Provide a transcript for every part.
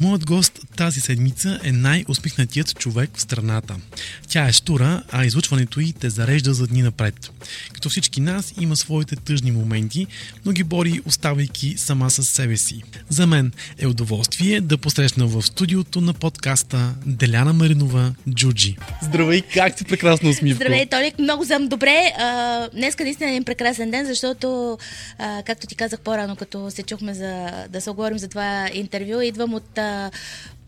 Моят гост тази седмица е най-усмихнатият човек в страната. Тя е штура, а излъчването й те зарежда за дни напред. Като всички нас има своите тъжни моменти, но ги бори оставайки сама с себе си. За мен е удоволствие да посрещна в студиото на подкаста Деляна Маринова Джуджи. Здравей, как си прекрасно усмивка? Здравей, Толик, много съм добре. А, днеска наистина е един прекрасен ден, защото, а, както ти казах по-рано, като се чухме за, да се оговорим за това интервю, идвам от а,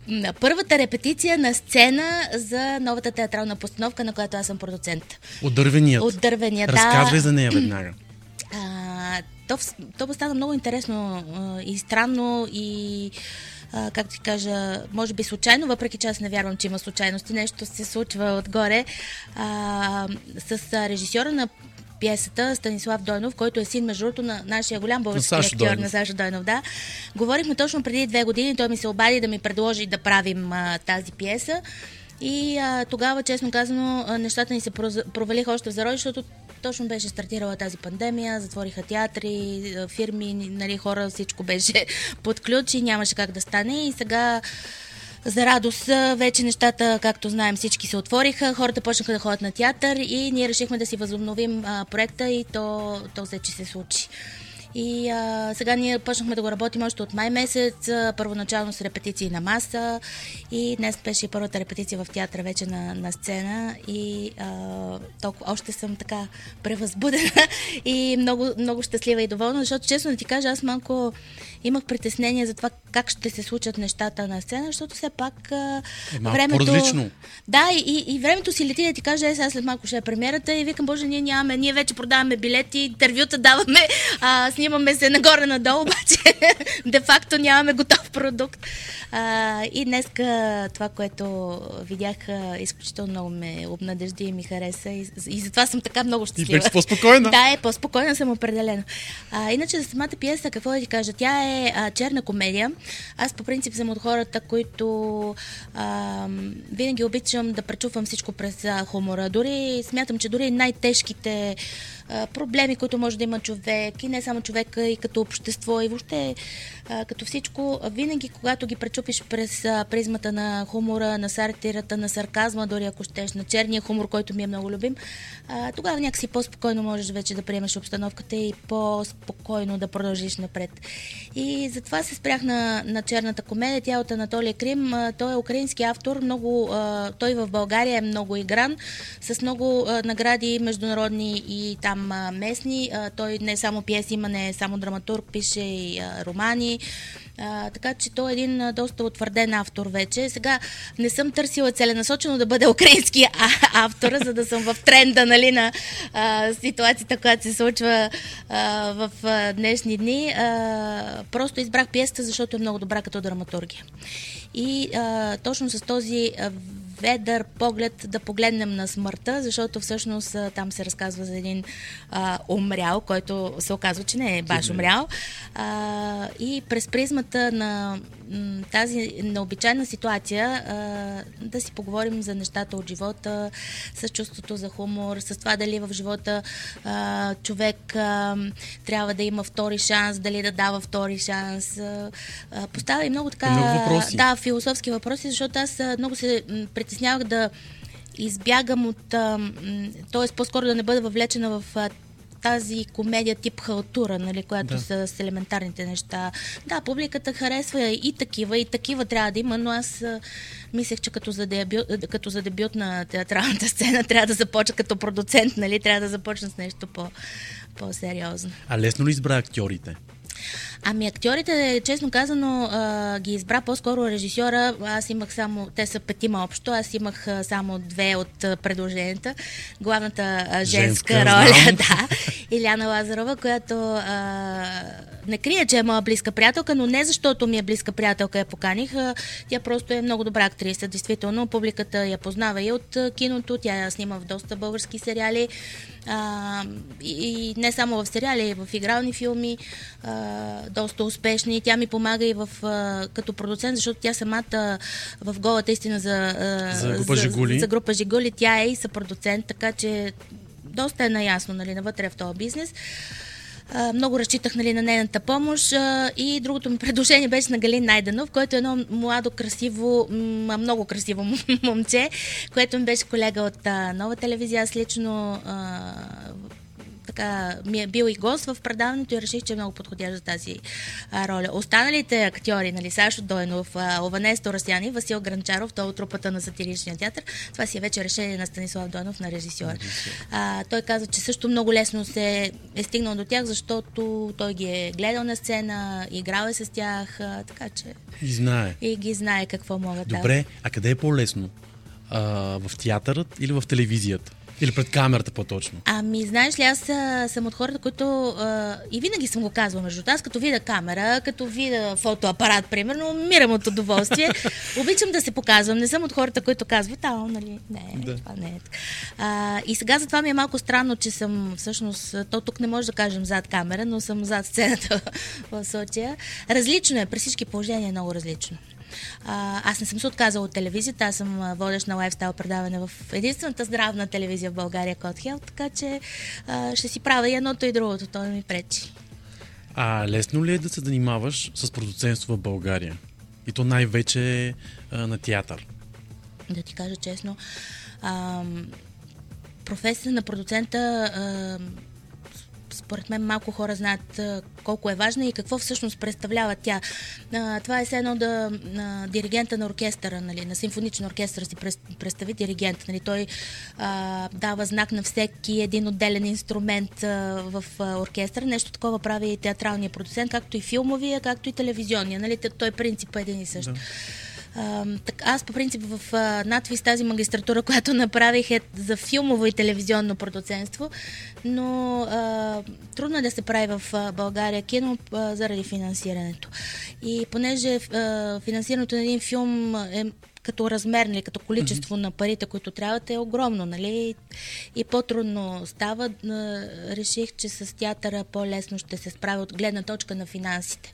на първата репетиция на сцена за новата театрална постановка, на която аз съм продуцент. От дървеният. От дървения, Разказвай да. за нея веднага. А, то, то стана много интересно а, и странно и а, как ти кажа, може би случайно, въпреки че аз не вярвам, че има случайности, нещо се случва отгоре. А, с режисьора на пиесата Станислав Дойнов, който е син, между другото, на нашия голям български Сашо актьор, Дойнов. на Сашо Дойнов, да. Говорихме точно преди две години, той ми се обади да ми предложи да правим а, тази пиеса. И а, тогава, честно казано, нещата ни се провалиха още в зарой, защото точно беше стартирала тази пандемия, затвориха театри, фирми, нали, хора, всичко беше под ключ и нямаше как да стане. И сега за радост, вече нещата, както знаем, всички се отвориха, хората почнаха да ходят на театър и ние решихме да си възобновим а, проекта и то, то вече се случи. И а, сега ние почнахме да го работим още от май месец, а, първоначално с репетиции на маса и днес беше и първата репетиция в театъра вече на, на сцена и а, толкова, още съм така превъзбудена и много, много щастлива и доволна, защото честно да ти кажа, аз малко имах притеснение за това как ще се случат нещата на сцена, защото все пак а, Е, малко по-различно. Да, и, и времето си лети да ти кажа, е, сега след малко ще е премиерата и викам, боже, ние нямаме, ние вече продаваме билети, интервюта даваме, а, снимаме се нагоре-надолу, обаче де-факто нямаме готов продукт. А, и днеска това, което видях, изключително много ме обнадежди и ми хареса и, и затова съм така много И щастлива. вече по-спокойна. Да, е, по-спокойна съм определено. А, иначе за самата пиеса, какво да ти кажа? Тя е а, черна комедия. Аз по принцип съм от хората, които а, винаги обичам да пречупвам всичко през а, хумора. Дори смятам, че дори най-тежките проблеми, които може да има човек, и не само човека, и като общество, и въобще като всичко, винаги когато ги пречупиш през призмата на хумора, на сатирата, на сарказма, дори ако щеш, на черния хумор, който ми е много любим, тогава някакси по-спокойно можеш вече да приемеш обстановката и по-спокойно да продължиш напред. И затова се спрях на, на черната комедия. Тя е от Анатолия Крим. Той е украински автор. Много, той в България е много игран, с много награди международни и там а, местни. Той не е само пиеси, има не е само драматург, пише и романи. А, така че той е един а, доста утвърден автор вече. Сега не съм търсила целенасочено да бъде украински а, автор, за да съм в тренда нали, на а, ситуацията, която се случва а, в а, днешни дни. А, просто избрах пиесата, защото е много добра като драматургия. И а, точно с този а, ведър поглед да погледнем на смъртта, защото всъщност там се разказва за един а, умрял, който се оказва, че не е баш умрял. А, и през призмата на м, тази необичайна ситуация а, да си поговорим за нещата от живота, с чувството за хумор, с това дали в живота а, човек а, трябва да има втори шанс, дали да дава втори шанс. А, поставя и много така... Много въпроси. Да, философски въпроси, защото аз много се м, притеснявах да избягам от... т.е. по-скоро да не бъда въвлечена в а, тази комедия тип халтура, нали, която Да. са с елементарните неща. Да, публиката харесва и такива, и такива трябва да има, но аз а, мислех, че като за, дебют, като за дебют на театралната сцена трябва да започна като продуцент, нали, трябва да започна с нещо по, по-сериозно. А лесно ли избра актьорите? Ами актьорите, честно казано, а, ги избра по-скоро режисьора. Аз имах само, те са петима общо, аз имах само две от предложенията. Главната а, женска, Женска, роля, да, Иляна Лазарова, която а, не крия, че е моя близка приятелка, но не защото ми е близка приятелка я поканих. А, тя просто е много добра актриса, действително. Публиката я познава и от киното, тя я снима в доста български сериали. А, и, и не само в сериали, и в игрални филми, а, доста успешни. Тя ми помага и в, а, като продуцент, защото тя самата в голата истина за, а, За група Жигули. за група Жигули, тя е и съпродуцент, така че доста е наясно, нали, навътре в този бизнес. А, много разчитах нали, на нейната помощ а, и другото ми предложение беше на Галин Найденов, който е едно младо, красиво, много красиво момче, което ми беше колега от а, нова телевизия. Аз лично така ми е бил и гост в предаването и реших, че е много подходящ за тази а, роля. Останалите актьори, нали, Сашо Дойнов, Ованес Торасяни, Васил Гранчаров, той от трупата на сатиричния театър, това си е вече решение на Станислав Дойнов, на режисьор. А, той каза, че също много лесно се е стигнал до тях, защото той ги е гледал на сцена, играл е с тях, а, така че... И знае. И ги знае какво могат да. Добре, а къде е по-лесно? А, в театърът или в телевизията? Или пред камерата по-точно? Ами, знаеш ли, аз а, съм от хората, които а, и винаги съм го казвала между аз, като видя камера, като видя фотоапарат, примерно, умирам от удоволствие. Обичам да се показвам. Не съм от хората, които казват, а, нали, не, да. това не е така. А, и сега затова ми е малко странно, че съм всъщност, то тук не може да кажем зад камера, но съм зад сцената в случая. Различно е, при всички положения е много различно. А, аз не съм се отказала от телевизията, аз съм водещ на лайфстайл предаване в единствената здравна телевизия в България, Код Хел, така че а, ще си правя и едното и другото, то ми пречи. А лесно ли е да се занимаваш с продуцентство в България? И то най-вече а, на театър? Да ти кажа честно, а, професията на продуцента а, според мен малко хора знаят колко е важна и какво всъщност представлява тя. Това е все едно да диригента на оркестъра, нали, на симфоничен оркестър си представи диригент. Нали, той а, дава знак на всеки един отделен инструмент а, в а, оркестъра. Нещо такова прави и театралния продуцент, както и филмовия, както и телевизионния. Нали, той принцип е един и същ. Да. Так, аз по принцип в надвис тази магистратура, която направих е за филмово и телевизионно продуцентство, но uh, трудно е да се прави в България кино uh, заради финансирането. И понеже uh, финансирането на един филм е като размер, нали, като количество mm-hmm. на парите, които трябват, е огромно, нали? И по-трудно става. Реших, че с театъра по-лесно ще се справя от гледна точка на финансите.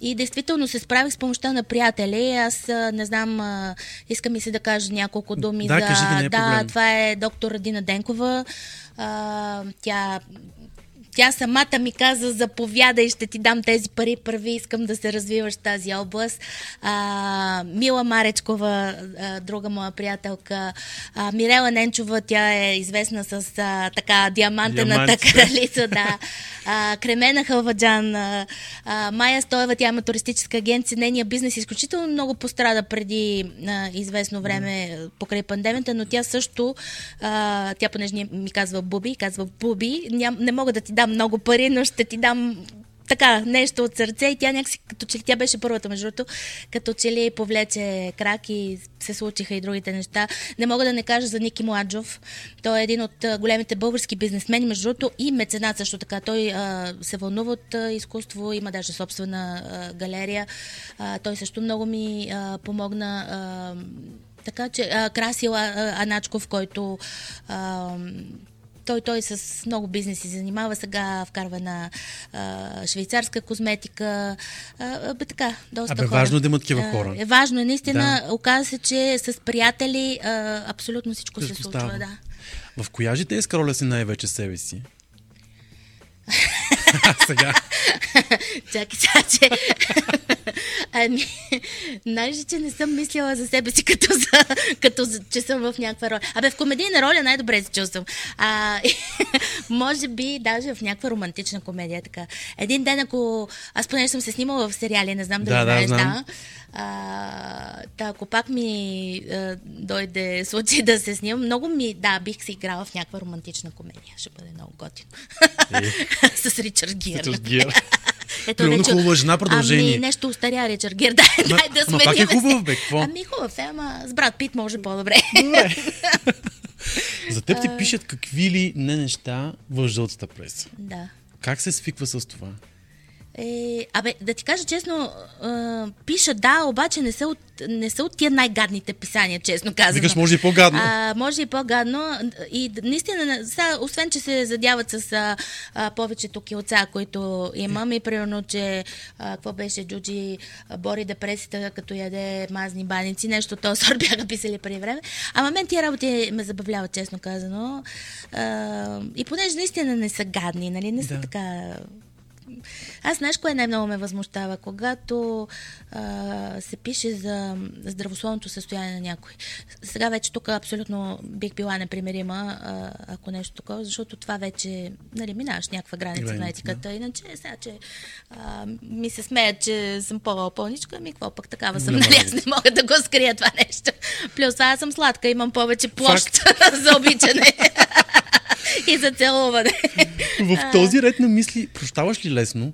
И действително се справих с помощта на приятели. Аз не знам, искам и се да кажа няколко думи да, за... Кажи, не е да, това е доктор Дина Денкова. А, тя тя самата ми каза, заповядай, ще ти дам тези пари първи, искам да се развиваш в тази област. А, Мила Маречкова, а, друга моя приятелка, а, Мирела Ненчова, тя е известна с а, така диамантената кралица, да. А, Кремена Халваджан, а, а, Майя Стоева, тя има туристическа агенция, нейният бизнес изключително много пострада преди а, известно време покрай пандемията, но тя също, а, тя понеже ми казва Буби, казва Буби, ням, не мога да ти дам много пари, но ще ти дам така, нещо от сърце и тя някакси, като че тя беше първата, между другото, като че ли повлече крак и се случиха и другите неща. Не мога да не кажа за Ники Младжов. Той е един от големите български бизнесмени, между другото, и меценат също така. Той а, се вълнува от а, изкуство, има даже собствена а, галерия. А, той също много ми а, помогна. А, така че а, Красил Аначков, който а, той, той с много бизнеси занимава. Сега вкарва на а, швейцарска козметика. А, бе, така, доста Абе, хора. важно да има такива хора. Е важно. Е, наистина, да. оказа се, че с приятели а, абсолютно всичко се случва. Да. В коя житейска роля си най-вече себе си? сега. Чакай, че... ами, знаеш, че не съм мислила за себе си като, за, като за, че съм в някаква роля. Абе, в комедийна роля най-добре се чувствам. А, може би даже в някаква романтична комедия. Така. Един ден, ако... Аз поне съм се снимала в сериали, не знам дали да, знаеш, да. Да. А, да, ако пак ми а, дойде случай да се снимам, много ми, да, бих се играла в някаква романтична комедия. Ще бъде много готино. Е. С Ричард Гир. Ричард Гир. Ето, Примерно хубава жена продължение. Ами, нещо устаря Ричард Гир. Дай, ама, дай да ама пак е хубав, бе, какво? Ами хубав е, ама с брат Пит може по-добре. Добре. За теб ти пишат какви ли не неща в жълтата преса. Да. Как се свиква с това? Е, абе, да ти кажа честно, а, пиша да, обаче не са от, не са от тия най-гадните писания, честно казано. Викаш, може и по-гадно. А, може и по-гадно. И наистина, сега, освен, че се задяват с а, а, повечето килца, които имам, и примерно, че а, какво беше Джуджи бори депресията, като яде мазни баници, нещо то сорт бяха писали преди време. Ама мен тия работи ме забавляват, честно казано. А, и понеже наистина не са гадни, нали, не са Да. така аз знаеш кое най-много ме възмущава? Когато а, се пише за здравословното състояние на някой. Сега вече тук абсолютно бих била непримирима, а, ако нещо такова, защото това вече, нали, минаваш някаква граница Граница, на етиката. Иначе, сега, че а, ми се смеят, че съм по-пълничка, ами какво пък такава съм, Не нали, аз не мога да го скрия това нещо. Плюс аз съм сладка, имам повече площ за обичане. И за целуване. В този ред на мисли, прощаваш ли лесно?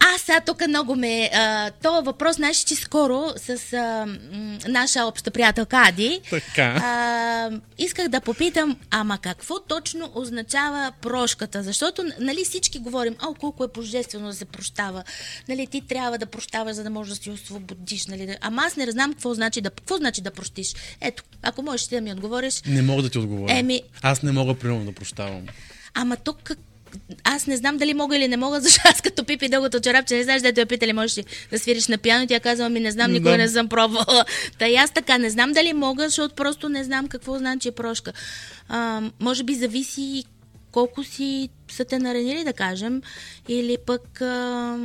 Аз сега тук много ме... А, то въпрос, знаеш, че скоро с а, м, наша обща приятелка Ади, Така. а, исках да попитам, ама какво точно означава прошката? Защото, нали, всички говорим, а, колко е божествено да се прощава. Нали, ти трябва да прощаваш, за да можеш да си освободиш. Нали. Ама аз не знам какво значи да, какво значи да простиш. Ето, ако можеш ти да ми отговориш. Не мога да ти отговоря. Еми- Аз не мога, примерно, да прощавам. Ама тук аз не знам дали мога или не мога, защото аз като пипи дългото чорапче, не знаеш, дето я питали, можеш ли да свириш на пиано, тя казва, ми не знам, никога не съм пробвала. Та и аз така, не знам дали мога, защото просто не знам какво значи прошка. А, може би зависи колко си са те наранили, да кажем, или пък а,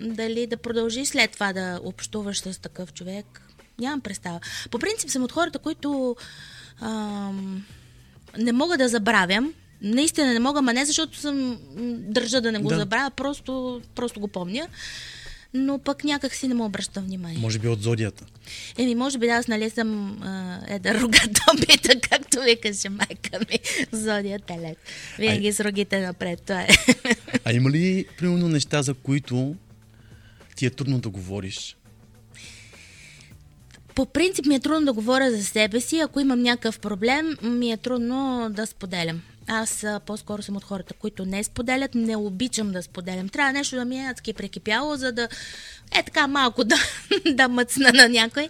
дали да продължиш след това да общуваш с такъв човек. Нямам представа. По принцип съм от хората, които ам, не мога да забравям. Наистина не мога, ма не защото съм държа да не го Да. забравя, просто, просто го помня. Но пък някак си не му обръщам внимание. Може би от зодията. Еми, може би да, аз нали съм а, едър рогат домбита, както викаше майка ми, зодия телет. Винаги с рогите напред, това е. А има ли, примерно, неща, за които ти е трудно да говориш? По принцип ми е трудно да говоря за себе си. Ако имам някакъв проблем, ми е трудно да споделям. Аз а, по-скоро съм от хората, които не споделят, не обичам да споделям. Трябва нещо да ми е адски прекипяло, за да е така малко да, да мъцна на някой.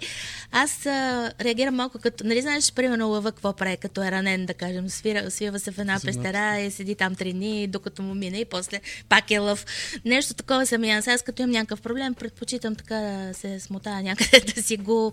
Аз а, реагирам малко като, нали знаеш, примерно лъва какво прави, като е ранен, да кажем, свира, свива се в една пестера и седи там три дни, докато му мине и после пак е лъв. Нещо такова съм и аз. Аз като имам някакъв проблем, предпочитам така да се смотая някъде, да си го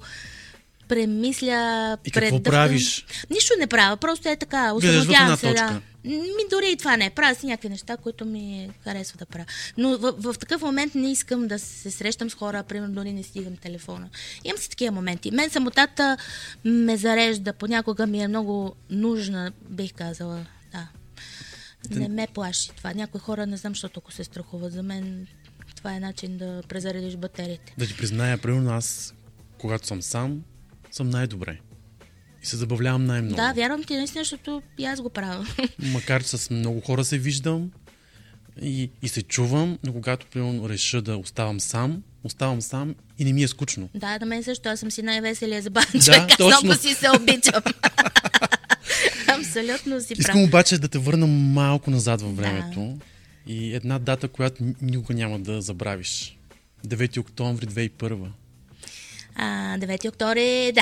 премисля. И какво правиш? Нищо не правя, просто е така. Една се, да. Ми дори и това не. Правя си някакви неща, които ми харесва да правя. Но в, в, такъв момент не искам да се срещам с хора, примерно дори не стигам телефона. Имам си такива моменти. Мен самотата ме зарежда, понякога ми е много нужна, бих казала. Да. Не ме плаши това. Някои хора не знам, защото ако се страхуват. За мен това е начин да презаредиш батериите. Да ти призная, примерно аз, когато съм сам, съм най-добре. И се забавлявам най-много. Да, вярвам ти наистина, защото и аз го правя. Макар че с много хора се виждам и, и се чувам, но когато примерно реша да оставам сам, оставам сам и не ми е скучно. Да, на мен също. Аз съм си най-веселия забавен Да, човек. Аз точно. си се обичам. Абсолютно си Искам прав. обаче да те върна малко назад във времето и една дата, която никога няма да забравиш. 9 октомври 2001. А, 9 октомври, да.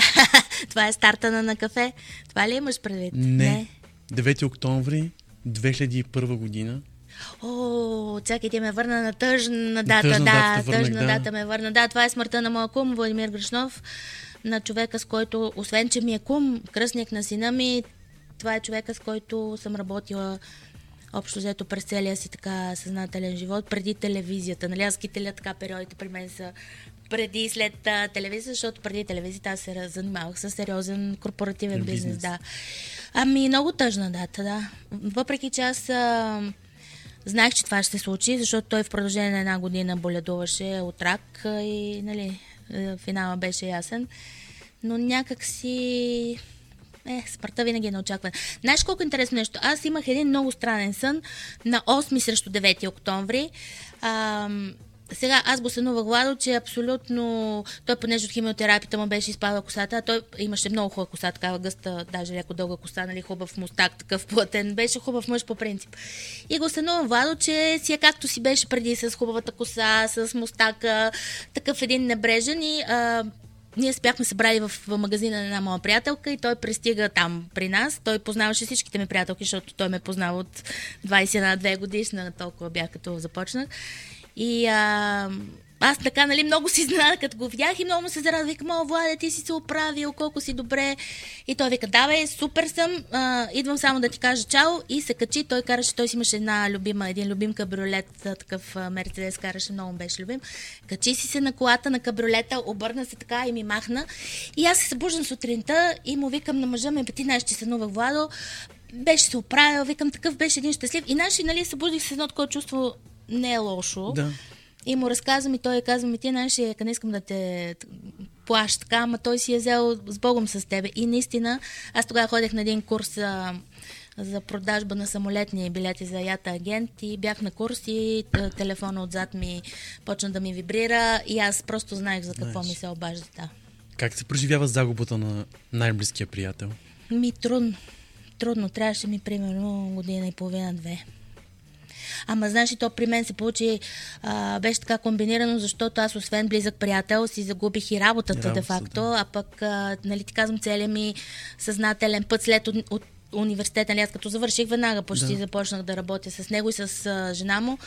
Това е старта на, на кафе. Това ли имаш предвид? Не. 9 октомври 2001 година. О, чакай, ти ме върна на тъжна дата. тъжна да, дата върнах, тъжна да. дата ме върна. Да, това е смъртта на моя кум, Владимир Грешнов, на човека, с който, освен че ми е кум, кръстник на сина ми, това е човека, с който съм работила общо взето през целия си така съзнателен живот, преди телевизията. Нали, аз кителя така периодите при мен са преди и след а, телевизия, защото преди телевизията аз се занимавах с сериозен корпоративен Бизнес. бизнес. Да. Ами, много тъжна дата, да. Въпреки че аз а, знаех, че това ще се случи, защото той в продължение на една година боледуваше от рак а, и, нали, е, финала беше ясен. Но някак си... Е, смъртта винаги е неочаквана. Знаеш колко интересно нещо? Аз имах един много странен сън на 8 срещу 9 октомври. Ам, сега аз го сънувах Владо, че абсолютно... Той, понеже от химиотерапията му беше изпала косата, а той имаше много хубава коса, такава гъста, даже леко дълга коса, нали, хубав мустак, такъв плътен. Беше хубав мъж по принцип. И го сънувам Владо, че си е както си беше преди с хубавата коса, с мустака, такъв един небрежен и а, ние се бяхме събрали в, в магазина на една моя приятелка и той пристига там при нас. Той познаваше всичките ми приятелки, защото той ме познава от 21-2 годишна, толкова бях като започнах. И а, аз така, нали, много си изненадах, като го видях и много му се зарадвах. Викам, о, Владе, ти си се оправил, колко си добре. И той вика, да, супер съм, а, идвам само да ти кажа чао. И се качи, той караше, той си имаше една любима, един любим кабриолет, такъв Мерцедес караше, много беше любим. Качи си се на колата на кабриолета, обърна се така и ми махна. И аз се събуждам сутринта и му викам на мъжа ми, ти знаеш, че сънувах Владо. Беше се оправил, викам, такъв беше един щастлив. И наши, нали, събудих се едно такова чувство, не е лошо. Да. И му разказвам и той казва ми, ти знаеш, не искам да те плащ така, ама той си е взел с Богом с тебе. И наистина, аз тогава ходех на един курс а, за продажба на самолетни билети за ята агент и бях на курс и телефона отзад ми почна да ми вибрира и аз просто знаех за какво nice. ми се обажда. Да. Как се преживява загубата на най-близкия приятел? Ми трудно. Трудно. Трябваше ми примерно година и половина-две. Ама знаеш ли, то при мен се получи, а, беше така комбинирано, защото аз освен близък приятел си загубих и работата, де-факто, да. а пък, а, нали ти казвам, целият ми съзнателен път след от, от университета, нали, аз като завърших веднага почти да. започнах да работя с него и с а, жена му.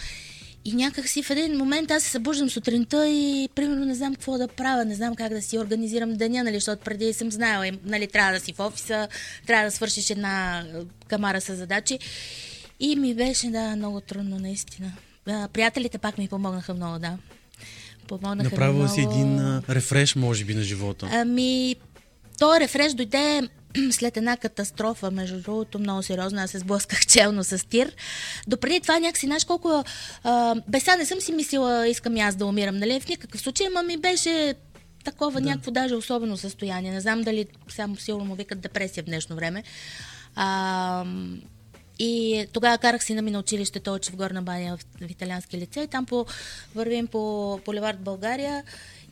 И някак си в един момент аз се събуждам сутринта и примерно не знам какво да правя, не знам как да си организирам деня, нали, защото преди съм знаела, нали, трябва да си в офиса, трябва да свършиш една камара с задачи. И ми беше, да, много трудно, наистина. Приятелите пак ми помогнаха много, да. Помогнаха Направила много... си един а, рефреш, може би, на живота. Ами, той рефреш дойде след една катастрофа, между другото, много сериозно. Аз се сблъсках челно с тир. Допреди това някакси, знаеш колко... А, не съм си мислила, искам и аз да умирам, нали? В никакъв случай, ама ми беше такова да. някакво даже особено състояние. Не знам дали само силно му викат депресия в днешно време. А, и тогава карах сина ми на училище, той в Горна баня в, в италиански лице. И там по, вървим по Поливард България.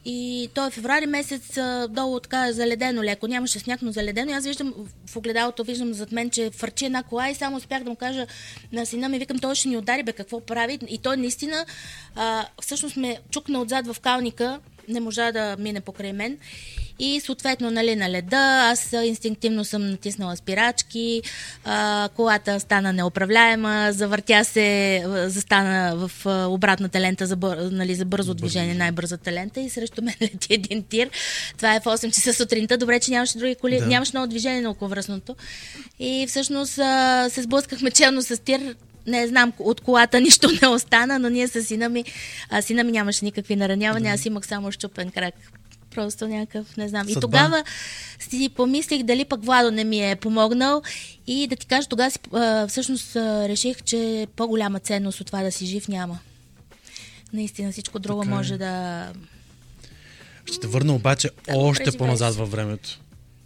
И то е феврари месец долу така заледено леко. Нямаше сняг, но заледено. И аз виждам в огледалото, виждам зад мен, че фърчи една кола и само успях да му кажа на сина ми, викам, той ще ни удари, бе, какво прави. И той наистина а, всъщност ме чукна отзад в калника, не можа да мине покрай мен и съответно нали, на леда аз инстинктивно съм натиснала спирачки, а, колата стана неуправляема, завъртя се, застана в обратната лента за, бър, нали, за бързо движение, най-бързата лента и срещу мен лети един тир. Това е в 8 часа сутринта. Добре, че нямаше други коли, да. нямаше много движение на околовръстното. И всъщност а, се сблъскахме челно с тир не знам, от колата нищо не остана, но ние с сина ми, а, сина ми нямаше никакви наранявания, аз имах само щупен крак Просто някакъв, не знам. Съдба. И тогава си помислих дали пък Владо не ми е помогнал и да ти кажа, тогава си, а, всъщност а, реших, че по-голяма ценност от това да си жив няма. Наистина всичко друго така е. може да... Ще те върна обаче да още по-назад във времето.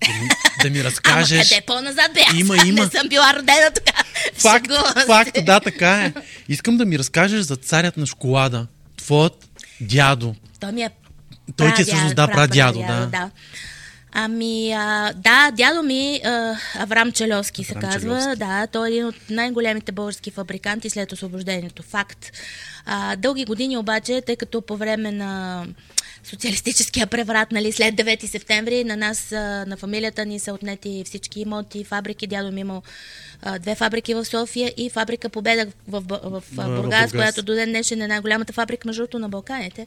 Да ми, да ми разкажеш. Ама къде по-назад бе? Има, има. Не съм била родена така. Факт, факт, да, така е. Искам да ми разкажеш за царят на шоколада. Твоят дядо. Той ми е той ти е всъщност, да, прадядо, да. да. Ами, а, да, дядо ми, а, Аврам Челевски се казва. Челевски. Да, той е един от най-големите български фабриканти след освобождението. Факт. А, дълги години обаче, тъй като по време на социалистическия преврат, нали, след 9 септември, на нас, на фамилията ни са отнети всички имоти, фабрики. Дядо ми имал две фабрики в София и фабрика Победа в, в, в, в Бургас, която до ден днешен е най-голямата фабрика, между на Балканите.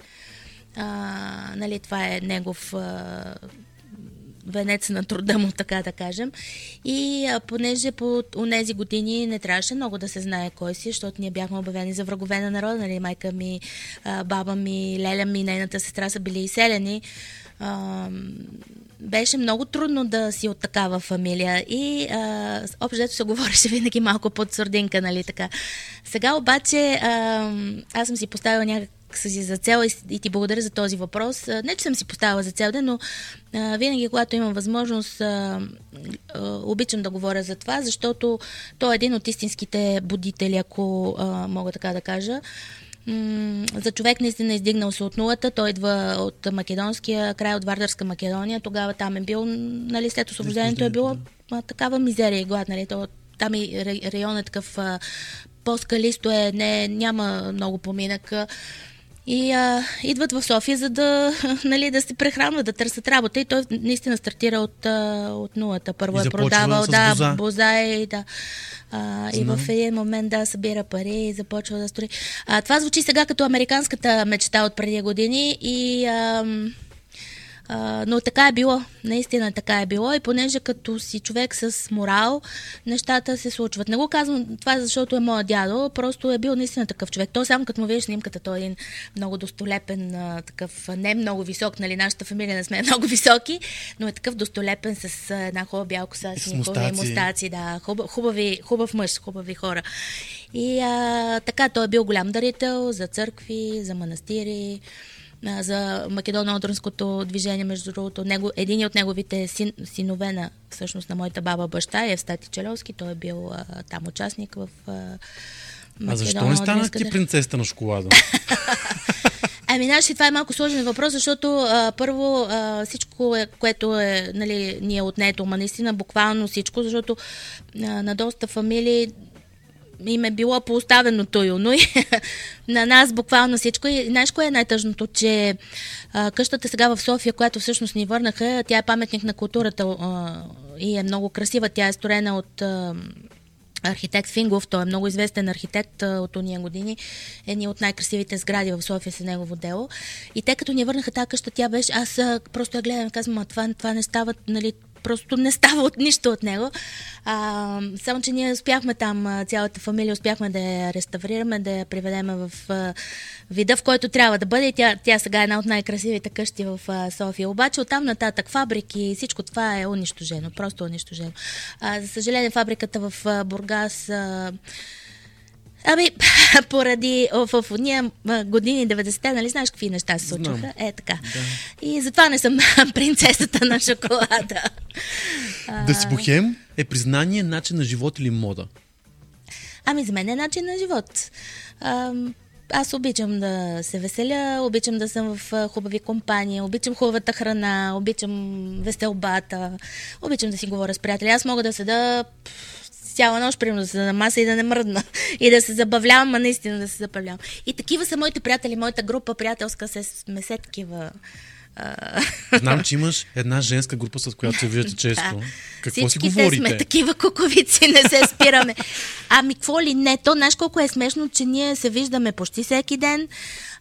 А, нали, това е негов а, венец на труда му, така да кажем. И а, понеже по тези години не трябваше много да се знае кой си, защото ние бяхме обявени за врагове на народа, нали, майка ми, а, баба ми, леля ми, нейната сестра са били изселени. А, беше много трудно да си от такава фамилия и общо се говореше винаги малко под сурдинка, нали така. Сега обаче а, аз съм си поставила си за цел и, ти благодаря за този въпрос. Не, че съм си поставила за цел, но а, винаги, когато имам възможност, а, а, обичам да говоря за това, защото той е един от истинските будители, ако а, мога така да кажа. за човек наистина издигнал се от нулата. Той идва от македонския край, от Вардарска Македония. Тогава там е бил, нали, след освобождението е било а, такава мизерия и глад, нали, то, там и район е такъв по-скалисто е, не, няма много поминък. И а, идват в София, за да, нали, да се прехранват, да търсят работа. И той наистина стартира от, а, от нулата. Първо е продавал, да, боза. боза и да. А, и в един момент да събира пари и започва да строи. А, това звучи сега като американската мечта от преди години и ам, а, но така е било, наистина така е било и понеже като си човек с морал, нещата се случват. Не го казвам това, защото е моят дядо, просто е бил наистина такъв човек. То само като му видиш снимката, той е един много достолепен, а, такъв не много висок, нали, нашата фамилия не сме много високи, но е такъв достолепен с а, една хубава бял коса, с снимкови мустаци. мустаци, да, хубав, хубави, хубав мъж, хубави хора. И а, така, той е бил голям дарител за църкви, за манастири, а, за Македоно-Одрънското движение, между другото. Него, един от неговите син, синове на, всъщност, на моята баба баща е Евстати Человски. Той е бил а, там участник в а, А защо не стана ти принцесата на шоколада? Ами, знаеш това е малко сложен въпрос, защото а, първо а, всичко, е, което е, нали, ни е отнето, ма наистина буквално всичко, защото а, на доста фамилии им е било поставено той, но и на нас буквално всичко. И знаеш кое е най-тъжното, че а, къщата сега в София, която всъщност ни върнаха, тя е паметник на културата а, и е много красива. Тя е строена от а, архитект Фингов, той е много известен архитект а, от уния години, едни от най-красивите сгради в София с негово дело. И те като ни върнаха тази къща, тя беше, аз а, просто я гледам и казвам, а това, това не става, нали, просто не става от нищо от него. А, само, че ние успяхме там, цялата фамилия, успяхме да я реставрираме, да я приведем в а, вида, в който трябва да бъде. И Тя, тя сега е една от най-красивите къщи в а, София. Обаче оттам нататък фабрики, всичко това е унищожено, просто унищожено. А, за съжаление, фабриката в а, Бургас а, Ами, поради в, а, години 90-те, нали знаеш какви неща се случваха? Знам. Е, така. И затова не съм принцесата на шоколада. Да си бухем е признание, начин на живот или мода. Ами, за мен е начин на живот. А, аз обичам да се веселя, обичам да съм в хубави компании, обичам хубавата храна, обичам веселбата, обичам да си говоря с приятели. Аз мога да седа цяла нощ, примерно, да седа на маса и да не мръдна. И да се забавлявам, а наистина да се забавлявам. И такива са моите приятели, моята група приятелска, се сме се такива. Знам, че имаш една женска група, с която се виждате често. Да. Какво си Всичките говорите? сме такива куковици, не се спираме. Ами, какво ли не? То, знаеш колко е смешно, че ние се виждаме почти всеки ден.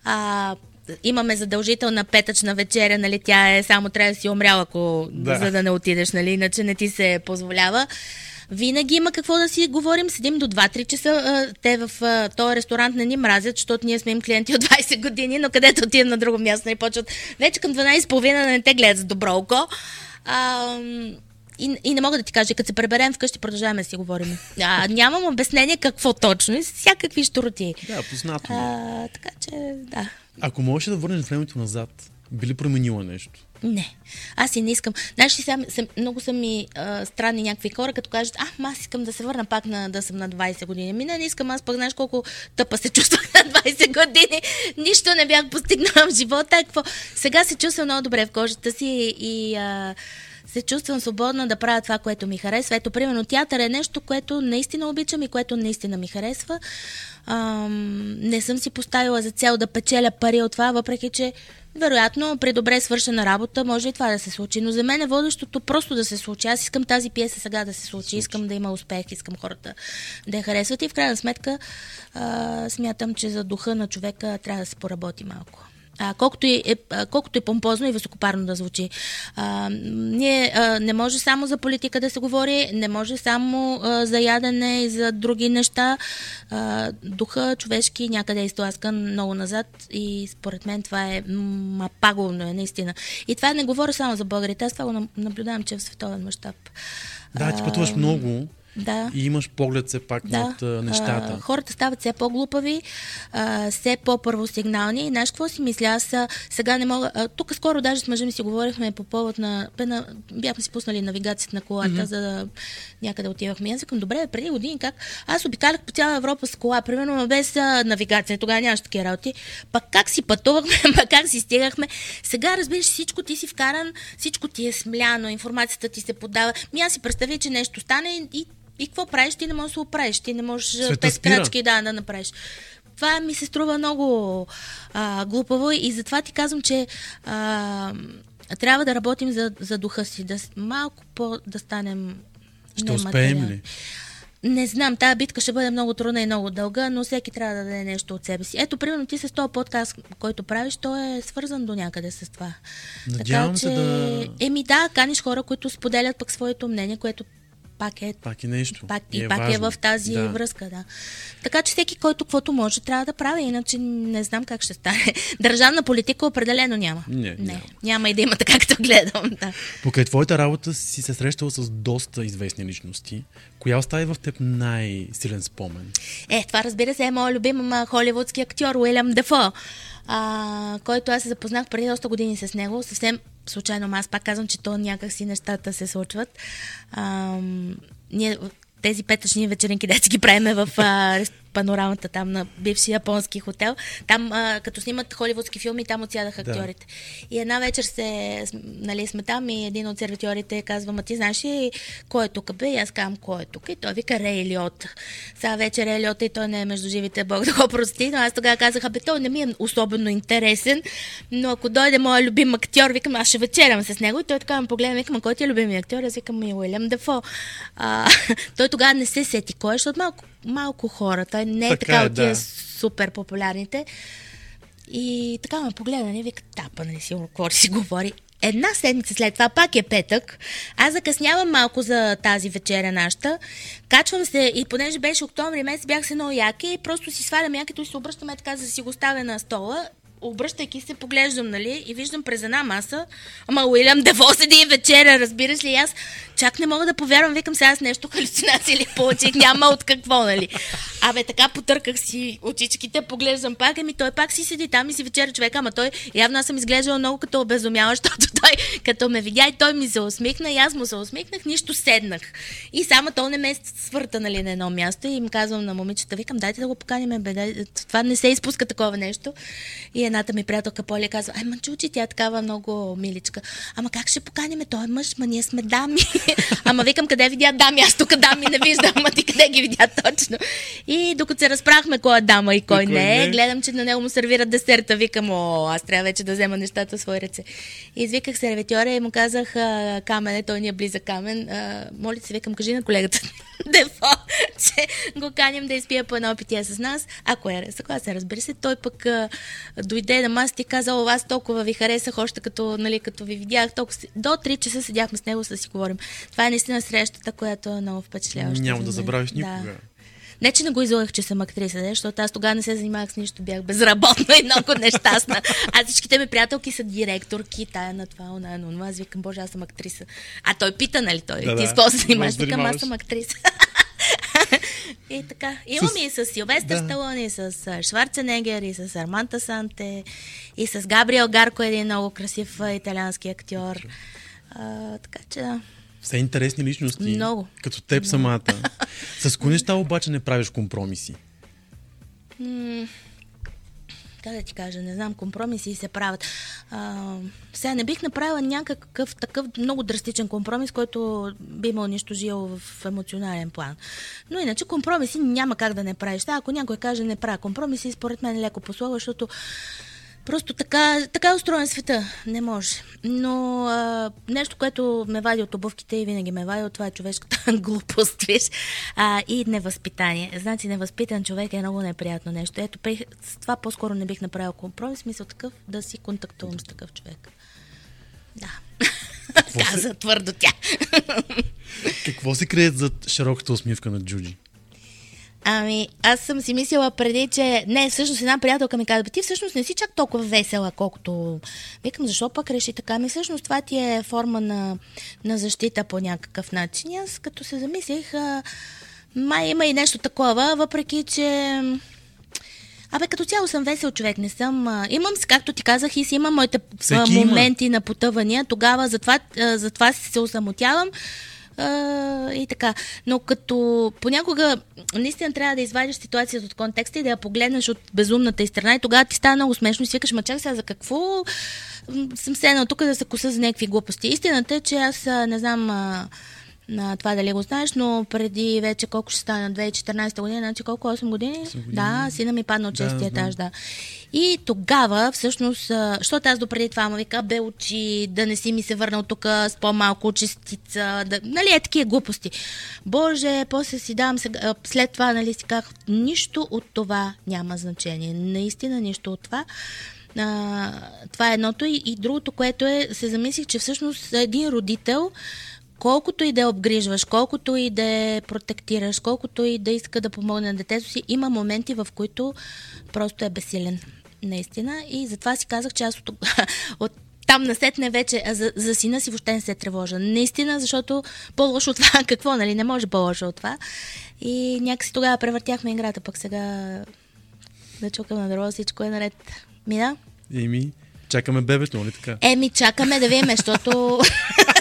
А, имаме задължителна петъчна вечеря, нали, тя е само трябва да си умрял, ако, Да. за да не отидеш, нали, иначе не ти се позволява. Винаги има какво да си говорим, седим до 2-3 часа. Те в този ресторант не ни мразят, защото ние сме им клиенти от 20 години, но където отидем на друго място, не почват вече към 12.30 да не те гледат с добро око. А, и, и не мога да ти кажа, като се преберем вкъщи, продължаваме да си говорим. А, нямам обяснение какво точно и всякакви штороти. Да, познато. А, така че, да. Ако можеш да върнеш времето назад, би ли променила нещо? Не. Аз и не искам. Знаеш ли, много са ми а, странни някакви хора, като кажат, а, аз искам да се върна пак на, да съм на 20 години. Ми не, не искам, аз пък знаеш колко тъпа се чувствах на 20 години. Нищо не бях постигнала в живота. Какво? Сега се чувствам много добре в кожата си и а, се чувствам свободна да правя това, което ми харесва. Ето, примерно, театър е нещо, което наистина обичам и което наистина ми харесва. Ам, не съм си поставила за цел да печеля пари от това, въпреки че вероятно при добре свършена работа може и това да се случи. Но за мен е водещото просто да се случи. Аз искам тази пиеса сега да се случи, искам да има успех, искам хората да я харесват и в крайна сметка а, смятам, че за духа на човека трябва да се поработи малко. А, колкото, и, е, а, колкото и помпозно и високопарно да звучи. А, ние а, не може само за политика да се говори, не може само а, за ядене и за други неща. А, духа човешки някъде е изтласкан много назад и според мен това е ма пагубно е наистина. И това не говоря само за българите, аз това го наблюдавам, че е в световен мащаб. Да, ти пътуваш много Да. и имаш поглед все пак Да. над а, нещата. А, хората стават все по-глупави, а, все по-първосигнални. И знаеш какво си мисля? Аз а, сега не мога... А, тук скоро даже с мъжа ми си говорихме по повод на... бе, на бяхме си пуснали навигацията на колата, mm-hmm. за да някъде отивахме. Аз викам, добре, преди години как? Аз обикалях по цяла Европа с кола, примерно без а, навигация. Тогава нямаше такива работи. Пак как си пътувахме, пак как си стигахме. Сега, разбираш, всичко ти си вкаран, всичко ти е смляно, информацията ти се подава. Ми аз си представя, че нещо стане и, и, какво правиш? Ти не можеш да се оправиш. Ти не можеш Света пет спира. крачки да, да направиш. Това ми се струва много а, глупаво и затова ти казвам, че а, трябва да работим за, за духа си, да малко по да станем Ще успеем ли? Не знам, тази битка ще бъде много трудна и много дълга, но всеки трябва да даде нещо от себе си. Ето, примерно, ти с този подкаст, който правиш, той е свързан до някъде с това. Надявам се да- Еми да, каниш хора, които споделят пък своето мнение, което пак е Пак е нещо. пак, и, е пак е в тази да. връзка, да. Така че всеки, който каквото може, трябва да прави, иначе не знам как ще стане. Държавна политика определено няма. Не, не няма. няма и да има така, гледам. Да. Покрай твоята работа си се срещала с доста известни личности. Коя остави в теб най-силен спомен? Е, това разбира се е моят любим холивудски актьор Уилям Дефо, а, който аз се запознах преди доста години с него. Съвсем случайно, аз пак казвам, че то някак си нещата се случват. А, ние тези петъчни вечеринки, де си ги правиме в а, панорамата там на бивши японски хотел. Там, а, като снимат холивудски филми, там отсядах Да. актьорите. И една вечер се, нали, сме там и един от сервитьорите казва, ма ти знаеш ли кой е тук бе? И аз казвам, кой е тук? И той вика Рей Лиот. Сега вечер Рей Лиот и той не е между живите, Бог да го прости, но аз тогава казах, бе, той не ми е особено интересен, но ако дойде моят любим актьор, викам, аз ще вечерям с него. И той така ме погледа, викам, «А кой ти е любимият актьор? Аз викам, ми Уилям Дефо. А, той тогава не се сети кой е, защото малко, малко хора. Той не е Така така, е, от тия да. супер популярните. И така ме погледа, не вика, тапа, нали си, какво си говори. Една седмица след това, пак е петък, аз закъснявам малко за тази вечеря нашата, качвам се и понеже беше октомври месец, бях се много яки, просто си свалям якито и се обръщам е така, за да си го ставя на стола обръщайки се, поглеждам, нали, и виждам през една маса, ама Уилям Дево седи и вечеря, разбираш ли, аз чак не мога да повярвам, викам сега аз нещо халюцинация ли получих, няма от какво, нали. Абе, така потърках си очичките, поглеждам пак, ами той пак си седи там и си вечеря човека, ама той явно аз съм изглеждала много като обезумяла, защото той като ме видя и той ми се усмихна и аз му се усмихнах, нищо седнах. И само то не ме свърта, нали, на едно място и им казвам на момичета, викам, дайте да го поканим, бе, дай, това не се изпуска такова нещо. И едната ми приятелка Поля казва, ай, мъчучи, тя е такава много миличка. Ама как ще поканим? Той е мъж, ма ние сме дами. Ама викам, къде видя дами? Аз тук дами не виждам, ама ти къде ги видя точно? И докато се разпрахме кой е дама и кой, И кой не, не. гледам, че на него му сервират десерта. Викам, о, аз трябва вече да взема нещата в свои ръце. И извиках сервитьора и му казах, а, камен, той ни е близък камен. Моля се, викам, кажи на колегата Дефо, че го каним да изпие по едно питие с нас. Ако е съгласен, разбира се, той пък а, дойде на масата и каза, о, аз толкова ви харесах, още като, нали, като ви видях. Толкова... си- До 3 часа седяхме с него, за да си говорим. Това е наистина срещата, която е много впечатляваща. Няма да забравиш Да. никога. Не, че не го излагах, че съм актриса, не, защото аз тогава не се занимавах с нищо, бях безработна и много нещастна. А всичките ми приятелки са директорки, тая на това, она, на това. Аз викам, боже, аз съм актриса. А той пита, нали, той, Да, ти да. с какво се занимаваш? Викам, аз съм актриса. И така. Имам С- и с Силвестър Да. Сталон, и с Шварценегер, и с Арманта Санте, и с Габриел Гарко, един много красив италиански актьор. А, така че. Все интересни личности. Много. Като теб самата. С кои неща обаче не правиш компромиси? М, как да ти кажа, не знам, компромиси се правят. А, сега не бих направила някакъв такъв много драстичен компромис, който би имал нищо жило в емоционален план. Но иначе компромиси няма как да не правиш. Сега, ако някой каже не правя компромиси, според мен леко послова, защото Просто така, така е устроен света. Не може. Но а, нещо, което ме вади от обувките и винаги ме вади от това е човешката глупост, виж, а, и невъзпитание. Значи невъзпитан човек е много неприятно нещо. Ето, при, с това по-скоро не бих направил компромис, смисъл такъв да си контактувам с такъв човек. Да. Каза твърдо тя. Какво се крие зад широката усмивка на Джуджи? Ами, аз съм си мислила преди, че... Не, всъщност една приятелка ми каза, ти всъщност не си чак толкова весела, колкото... Викам, защо пък реши така? Ми всъщност това ти е форма на, на защита по някакъв начин. И аз като се замислих, а, май има и нещо такова, въпреки че... Абе, като цяло съм весел човек, не съм... А, имам, както ти казах, и си имам моите а, моменти има. на потъвания. Тогава затова, а, затова се осамотявам и така. Но като понякога наистина трябва да извадиш ситуацията от контекста и да я погледнеш от безумната и страна и тогава ти става много смешно и си викаш, ма чак сега за какво съм седнал тук да се коса за някакви глупости. Истината е, че аз не знам а, на това дали го знаеш, но преди вече колко ще стане, 2014 година, значи колко, 8 години? 8 години. Да, сина ми падна от честия да, етаж, да. И тогава, всъщност, защото аз допреди това му вика, бе очи, да не си ми се върнал тук с по-малко частица, да, нали, е такива глупости. Боже, после си давам сега, след това, нали, си казах, нищо от това няма значение. Наистина нищо от това. А, това е едното и, и другото, което е, се замислих, че всъщност един родител колкото и да обгрижваш, колкото и да протектираш, колкото и да иска да помогне на детето си, има моменти, в които просто е безсилен. Наистина. И затова си казах, че аз от, от там насетне вече за, за сина си въобще не се тревожа. Наистина, защото по-лошо от това, какво, нали? Не може по-лошо от това. И някакси тогава превъртяхме играта, пък сега да чукам на дърво, всичко е наред. Мина? Еми, чакаме бебето, нали така? Еми, чакаме да видим, защото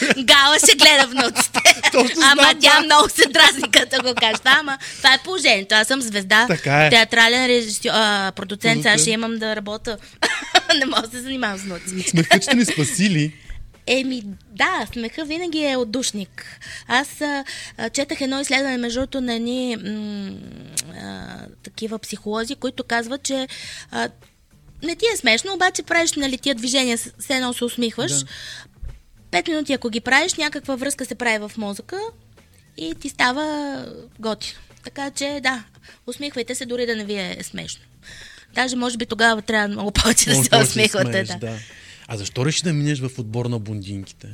Гала ще гледа внуците. Ама тя много се дразни, като го кажа. Ама това е положението. Аз съм звезда. Така е. Театрален режисьор, а, продуцент. Сега ще имам да работя. не мога да се занимавам с внуци. Смеха, че ни спасили. Еми, да, смеха винаги е отдушник. Аз а, четах едно изследване, между другото, на едни м- а, такива психолози, които казват, че а, не ти е смешно, обаче правиш нали, тия движения, все едно се усмихваш. Да. Пет минути, ако ги правиш, някаква връзка се прави в мозъка и ти става готино. Така че, да, усмихвайте се, дори да не ви е смешно. Даже, може би, тогава трябва много повече да се усмихвате. Да. да. А защо реши да минеш в отбор на бундинките?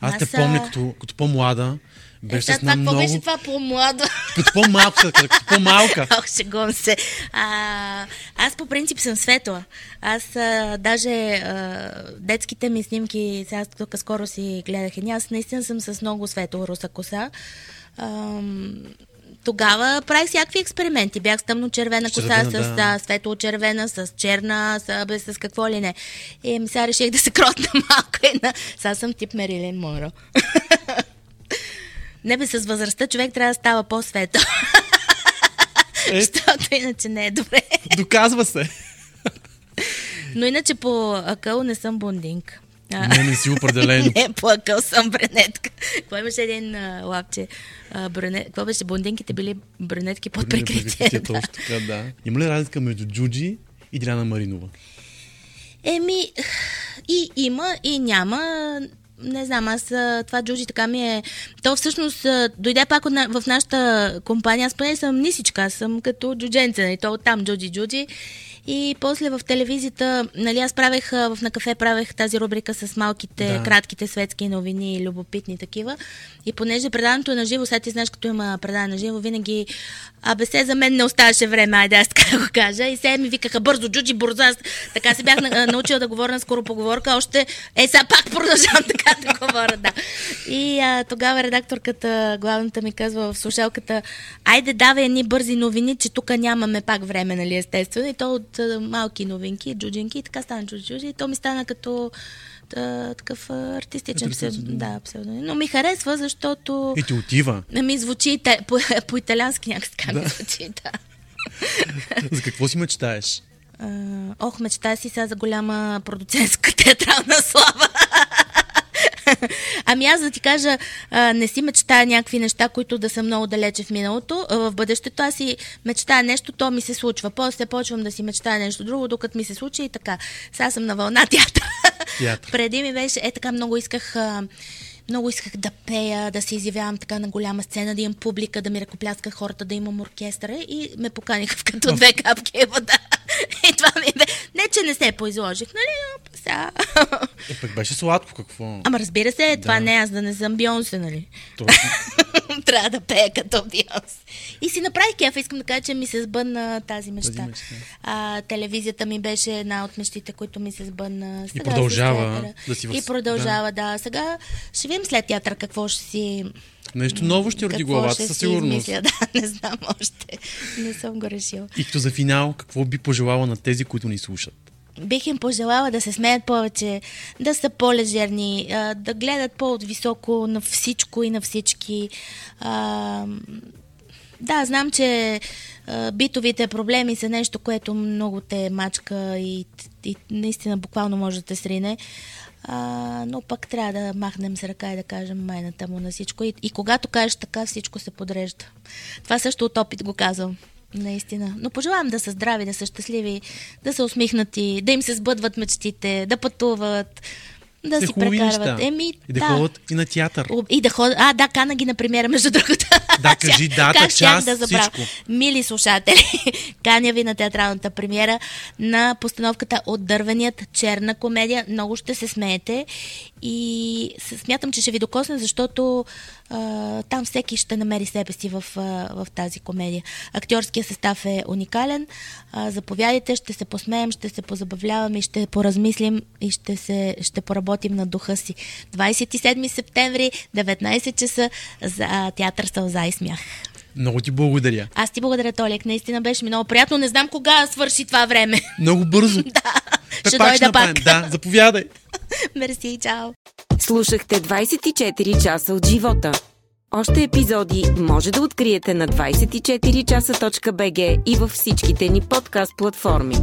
Аз, те помня като, като по-млада, беше е, това, много... беше това по-младо? Като по-малка, като по-малка. Ох, шегувам се. А, аз по принцип съм светла. Аз а, даже а, детските ми снимки, сега тук скоро си гледах едни, аз наистина съм с много светла руса коса. А, тогава правих всякакви експерименти. Бях с тъмно-червена коса, с да. светло-червена, с черна, с, без, с какво ли не. И ми сега реших да се кротна малко. И на... Сега съм тип Мерилин Моро. Не бе, с възрастта човек трябва да става по-светъл. Е... Защото иначе не е добре. Доказва се. Но иначе по акъл не съм бундинг. Не, не си определено. не, по акъл съм брюнетка. Какво имаше един а, лапче? А, брюнет... Какво беше? Бундинките били брюнетки под прикритие. Да. Точно така, да. Има ли разлика между Джуджи и Диляна Маринова? Еми, и има, и няма не знам, аз това джуджи така ми е... То всъщност дойде пак в нашата компания, аз поне съм нисичка, аз съм като джудженце, нали? то там джуджи-джуджи. И после в телевизията, нали, аз правех в на кафе, правех тази рубрика с малките, да. кратките светски новини, любопитни такива. И понеже предаването е на живо, сега ти знаеш, като има предаване на живо, винаги Абе, се за мен не оставаше време, айде аз така да го кажа. И се ми викаха бързо, джуджи, бързо. Аз така се бях научила да говоря на скоро поговорка. Още, е, сега пак продължавам така да говоря, да. И а, тогава редакторката, главната ми казва в слушалката, айде давай едни бързи новини, че тук нямаме пак време, нали, естествено. И то от а, малки новинки, джуджинки, и така стана джуджи, И то ми стана като а, такъв артистичен псевдоним. Да, псевдоним. Но ми харесва, защото... И ти отива. Ми звучи по, по италиански някак така да. ми звучи, да. За какво си мечтаеш? Ох, мечтая си сега за голяма продуцентска театрална слава. ами аз да ти кажа, а, не си мечтая някакви неща, които да са много далече в миналото. А, в бъдещето аз си мечтая нещо, то ми се случва. После почвам да си мечтая нещо друго, докато ми се случи и така. Сега съм на вълна театър. Преди ми беше, е така много исках... А, много исках да пея, да се изявявам така на голяма сцена, да имам публика, да ми ръкопляска хората, да имам оркестъра и ме поканиха в като две капки вода. И това ми бе. Не, че не се поизложих, нали? Сега. Е, пък беше сладко, какво? Ама разбира се, да. това не аз да не съм Бионсе, нали? Точно. трябва да пея като Бионс. И си направих кефа, искам да кажа, че ми се сбъдна тази мечта. Тази мечта. А, телевизията ми беше една от мечтите, които ми се сбъдна. И продължава да си в- И продължава, да. да. Сега ще видим след театър какво ще си... Нещо ново ще роди главата със си сигурност. измисля. Да, не знам още. Не съм го решила. И като за финал, какво би пожелала на тези, които ни слушат? Бих им пожелала да се смеят повече, да са по-лежерни, да гледат по-високо на всичко и на всички. Да, знам, че битовите проблеми са нещо, което много те мачка и, и наистина буквално може да те срине. А, но пък трябва да махнем с ръка и да кажем майната му на всичко. И, и когато кажеш така, всичко се подрежда. Това също от опит го казвам. Наистина. Но пожелавам да са здрави, да са щастливи, да са усмихнати, да им се сбъдват мечтите, да пътуват, да Все си прекарват. Еми, И да, ходят и на театър. И да ходят. А, да, кана ги на премиера, между другото. Да, кажи дата, как час, да забравя. всичко. Мили слушатели, каня ви на театралната премиера на постановката от Дървеният черна комедия. Много ще се смеете и смятам, че ще ви докосне, защото а, там всеки ще намери себе си в, а, в тази комедия. Актьорският състав е уникален. А, заповядайте, ще се посмеем, ще се позабавляваме ще поразмислим и ще, се, ще поработим на духа си. 27 септември, 19 часа за театър Сълза и смях. Много ти благодаря. Аз ти благодаря, Толик. Наистина беше ми много приятно. Не знам кога свърши това време. Много бързо. да. Пе, Ще пак дойда направим. пак. Да, заповядай. Мерси, чао. Слушахте 24 часа от живота. Още епизоди може да откриете на 24часа.bg и във всичките ни подкаст платформи.